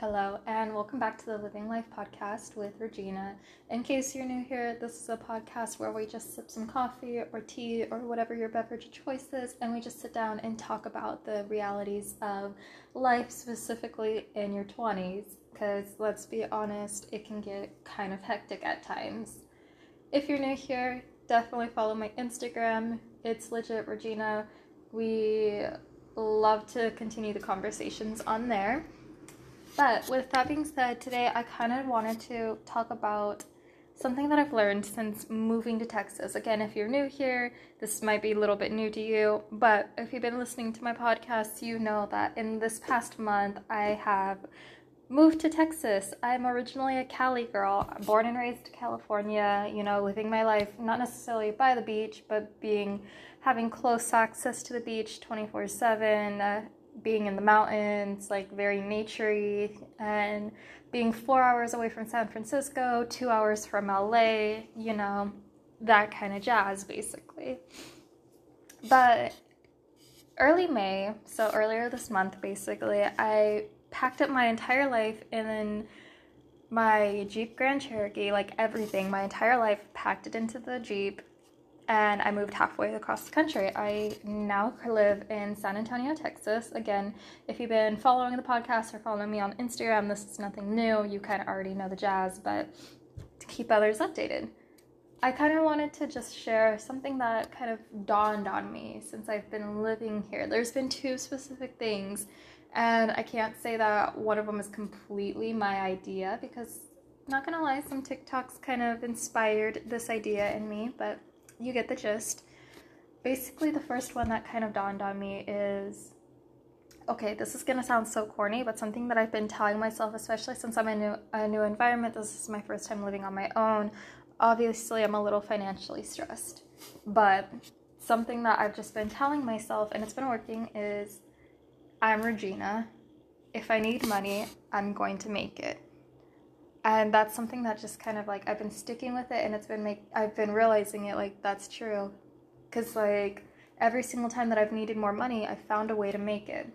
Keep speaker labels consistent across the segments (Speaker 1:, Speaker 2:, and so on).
Speaker 1: hello, and welcome back to the Living Life podcast with Regina. In case you're new here, this is a podcast where we just sip some coffee or tea or whatever your beverage of choice is, and we just sit down and talk about the realities of life, specifically in your 20s. Because let's be honest, it can get kind of hectic at times. If you're new here, definitely follow my Instagram. It's legit Regina. We love to continue the conversations on there. But with that being said, today I kind of wanted to talk about something that I've learned since moving to Texas. Again, if you're new here, this might be a little bit new to you, but if you've been listening to my podcast, you know that in this past month I have moved to Texas. I'm originally a Cali girl, born and raised California, you know, living my life not necessarily by the beach, but being having close access to the beach 24/7, uh, being in the mountains, like very naturey, and being four hours away from San Francisco, two hours from LA, you know, that kind of jazz, basically. But early May, so earlier this month, basically, I packed up my entire life in my Jeep Grand Cherokee, like everything, my entire life, packed it into the Jeep and I moved halfway across the country. I now live in San Antonio, Texas. Again, if you've been following the podcast or following me on Instagram, this is nothing new. You kind of already know the jazz, but to keep others updated, I kind of wanted to just share something that kind of dawned on me since I've been living here. There's been two specific things, and I can't say that one of them is completely my idea because, not gonna lie, some TikToks kind of inspired this idea in me, but you get the gist. Basically, the first one that kind of dawned on me is okay, this is gonna sound so corny, but something that I've been telling myself, especially since I'm in a new, a new environment, this is my first time living on my own. Obviously, I'm a little financially stressed, but something that I've just been telling myself, and it's been working, is I'm Regina. If I need money, I'm going to make it and that's something that just kind of like I've been sticking with it and it's been make I've been realizing it like that's true. Cuz like every single time that I've needed more money I found a way to make it.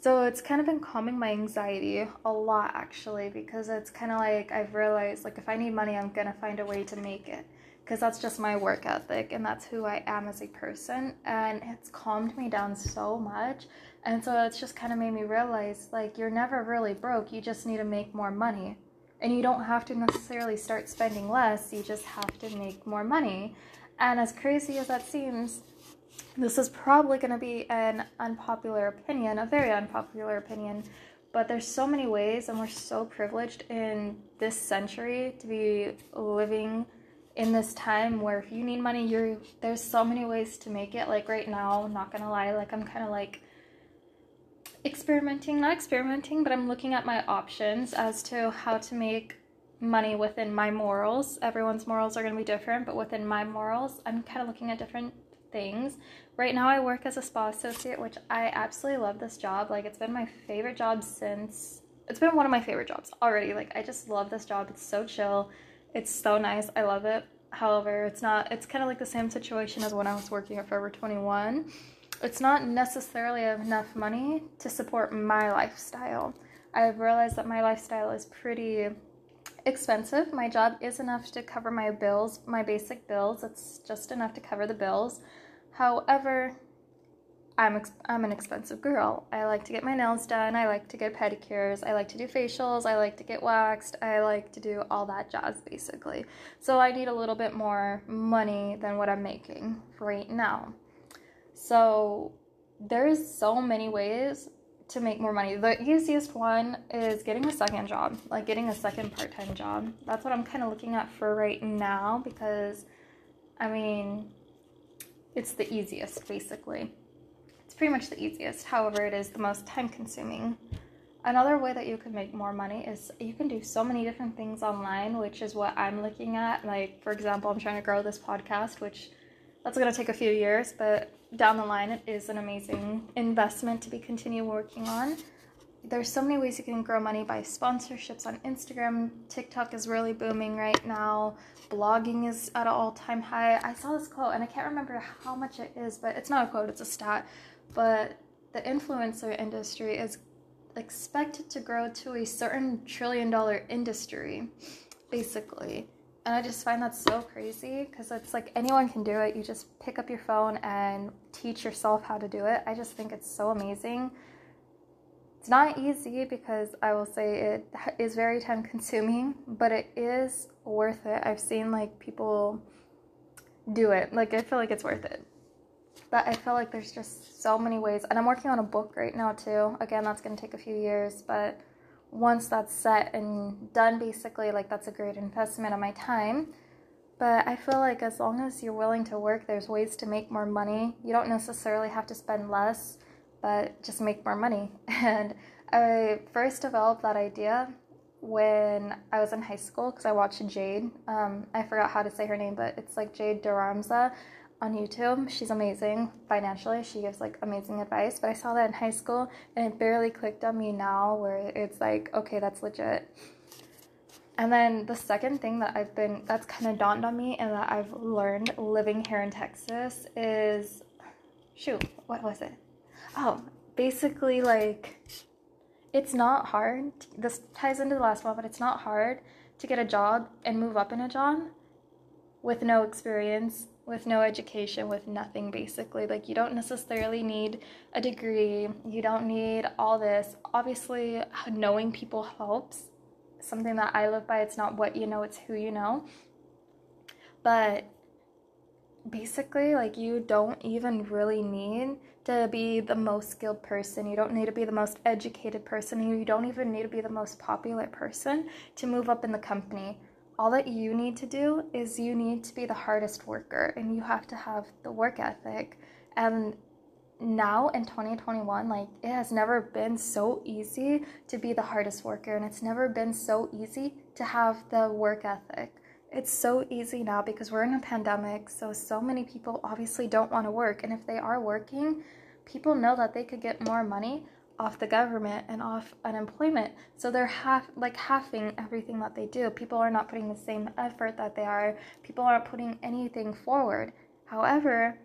Speaker 1: So it's kind of been calming my anxiety a lot actually because it's kind of like I've realized like if I need money I'm going to find a way to make it. Because that's just my work ethic and that's who I am as a person and it's calmed me down so much. And so it's just kind of made me realize like you're never really broke you just need to make more money and you don't have to necessarily start spending less, you just have to make more money. And as crazy as that seems, this is probably going to be an unpopular opinion, a very unpopular opinion, but there's so many ways, and we're so privileged in this century to be living in this time where if you need money, you're there's so many ways to make it. Like right now, not gonna lie, like I'm kind of like experimenting, not experimenting, but I'm looking at my options as to how to make money within my morals. Everyone's morals are going to be different, but within my morals, I'm kind of looking at different things. Right now, I work as a spa associate, which I absolutely love this job. Like, it's been my favorite job since it's been one of my favorite jobs already. Like, I just love this job. It's so chill, it's so nice. I love it. However, it's not, it's kind of like the same situation as when I was working at Forever 21 it's not necessarily enough money to support my lifestyle. I've realized that my lifestyle is pretty expensive. My job is enough to cover my bills, my basic bills. It's just enough to cover the bills. However, I'm ex- I'm an expensive girl. I like to get my nails done. I like to get pedicures. I like to do facials. I like to get waxed. I like to do all that jazz basically. So I need a little bit more money than what I'm making right now. So there's so many ways to make more money. The easiest one is getting a second job, like getting a second part time job. That's what I'm kind of looking at for right now because, I mean, it's the easiest basically. It's pretty much the easiest. However, it is the most time consuming. Another way that you can make more money is you can do so many different things online, which is what I'm looking at. Like, for example, I'm trying to grow this podcast, which that's going to take a few years, but down the line, it is an amazing investment to be continue working on. There's so many ways you can grow money by sponsorships on Instagram. TikTok is really booming right now. Blogging is at an all-time high. I saw this quote and I can't remember how much it is, but it's not a quote, it's a stat. But the influencer industry is expected to grow to a certain trillion dollar industry, basically. And I just find that so crazy because it's like anyone can do it. You just pick up your phone and teach yourself how to do it. I just think it's so amazing. It's not easy because I will say it is very time consuming, but it is worth it. I've seen like people do it. Like I feel like it's worth it. But I feel like there's just so many ways. And I'm working on a book right now too. Again, that's going to take a few years, but once that's set and done, basically, like that's a great investment of my time. But I feel like as long as you're willing to work, there's ways to make more money. You don't necessarily have to spend less, but just make more money. And I first developed that idea when I was in high school because I watched Jade. Um, I forgot how to say her name, but it's like Jade Dharamsa on YouTube. She's amazing financially. She gives like amazing advice. But I saw that in high school and it barely clicked on me now where it's like, okay, that's legit. And then the second thing that I've been that's kind of dawned on me and that I've learned living here in Texas is shoot, what was it? Oh, basically like it's not hard. This ties into the last one, but it's not hard to get a job and move up in a job with no experience with no education, with nothing basically. Like, you don't necessarily need a degree, you don't need all this. Obviously, knowing people helps. Something that I live by, it's not what you know, it's who you know. But basically, like, you don't even really need to be the most skilled person. You don't need to be the most educated person. You don't even need to be the most popular person to move up in the company all that you need to do is you need to be the hardest worker and you have to have the work ethic. And now in 2021, like it has never been so easy to be the hardest worker and it's never been so easy to have the work ethic. It's so easy now because we're in a pandemic, so so many people obviously don't want to work and if they are working, people know that they could get more money off the government and off unemployment. So they're half like halving everything that they do. People are not putting the same effort that they are. People aren't putting anything forward. However,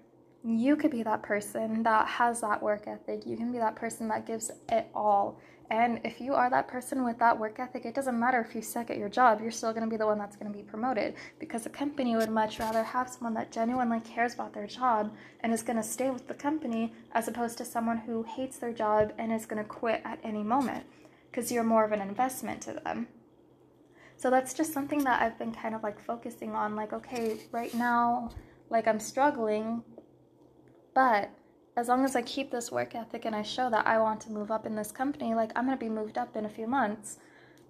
Speaker 1: you could be that person that has that work ethic. You can be that person that gives it all. And if you are that person with that work ethic, it doesn't matter if you suck at your job, you're still going to be the one that's going to be promoted because the company would much rather have someone that genuinely cares about their job and is going to stay with the company as opposed to someone who hates their job and is going to quit at any moment because you're more of an investment to them. So that's just something that I've been kind of like focusing on like okay, right now like I'm struggling, but as long as I keep this work ethic and I show that I want to move up in this company, like I'm going to be moved up in a few months.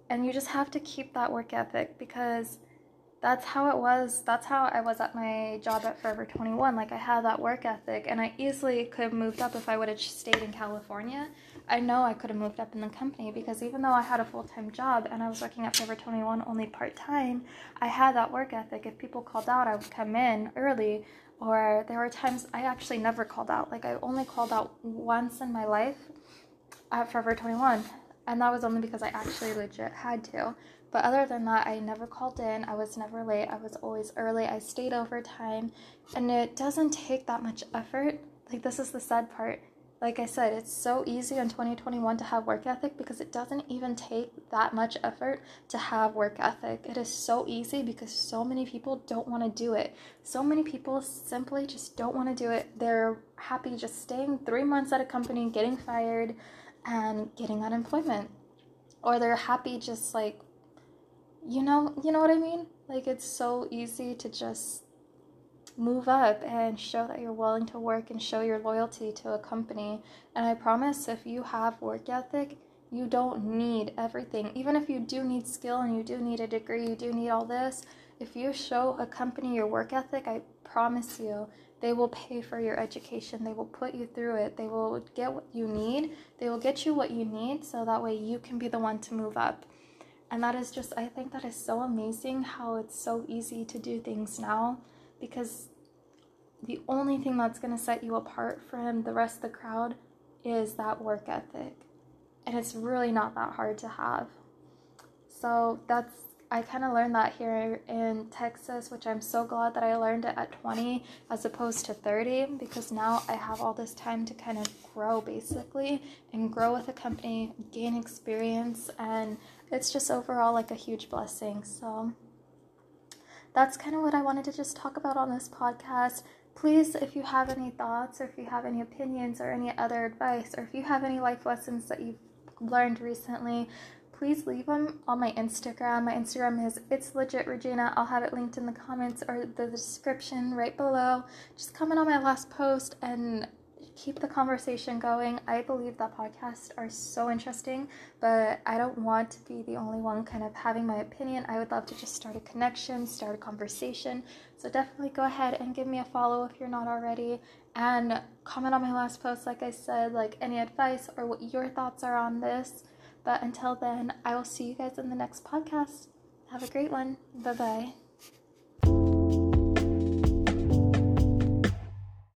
Speaker 1: And you just have to keep that work ethic because that's how it was. That's how I was at my job at Forever 21. Like I had that work ethic and I easily could have moved up if I would have stayed in California. I know I could have moved up in the company because even though I had a full-time job and I was working at Forever 21 only part-time, I had that work ethic. If people called out, I would come in early or there were times I actually never called out. Like I only called out once in my life at Forever 21, and that was only because I actually legit had to. But other than that, I never called in. I was never late. I was always early. I stayed overtime, and it doesn't take that much effort. Like this is the sad part like I said, it's so easy in 2021 to have work ethic because it doesn't even take that much effort to have work ethic. It is so easy because so many people don't want to do it. So many people simply just don't want to do it. They're happy just staying three months at a company, getting fired, and getting unemployment. Or they're happy just like, you know, you know what I mean? Like it's so easy to just move up and show that you're willing to work and show your loyalty to a company. And I promise if you have work ethic, you don't need everything. Even if you do need skill and you do need a degree, you do need all this, if you show a company your work ethic, I promise you, they will pay for your education. They will put you through it. They will get what you need. They will get you what you need so that way you can be the one to move up. And that is just, I think that is so amazing how it's so easy to do things now because the only thing that's going to set you apart from the rest of the crowd is that work ethic. And it's really not that hard to have. So that's I kind of learned that here in Texas, which I'm so glad that I learned it at 20 as opposed to 30 because now I have all this time to kind of grow basically and grow with a company, gain experience, and it's just overall like a huge blessing. So that's kind of what I wanted to just talk about on this podcast. Please, if you have any thoughts or if you have any opinions or any other advice or if you have any life lessons that you've learned recently, please leave them on my Instagram. My Instagram is it's legit Regina. I'll have it linked in the comments or the description right below. Just comment on my last post and keep the conversation going. I believe that podcasts are so interesting, but I don't want to be the only one kind of having my opinion. I would love to just start a connection, start a conversation. So definitely go ahead and give me a follow if you're not already and comment on my last post like I said like any advice or what your thoughts are on this. But until then, I will see you guys in the next podcast. Have a great one. Bye bye.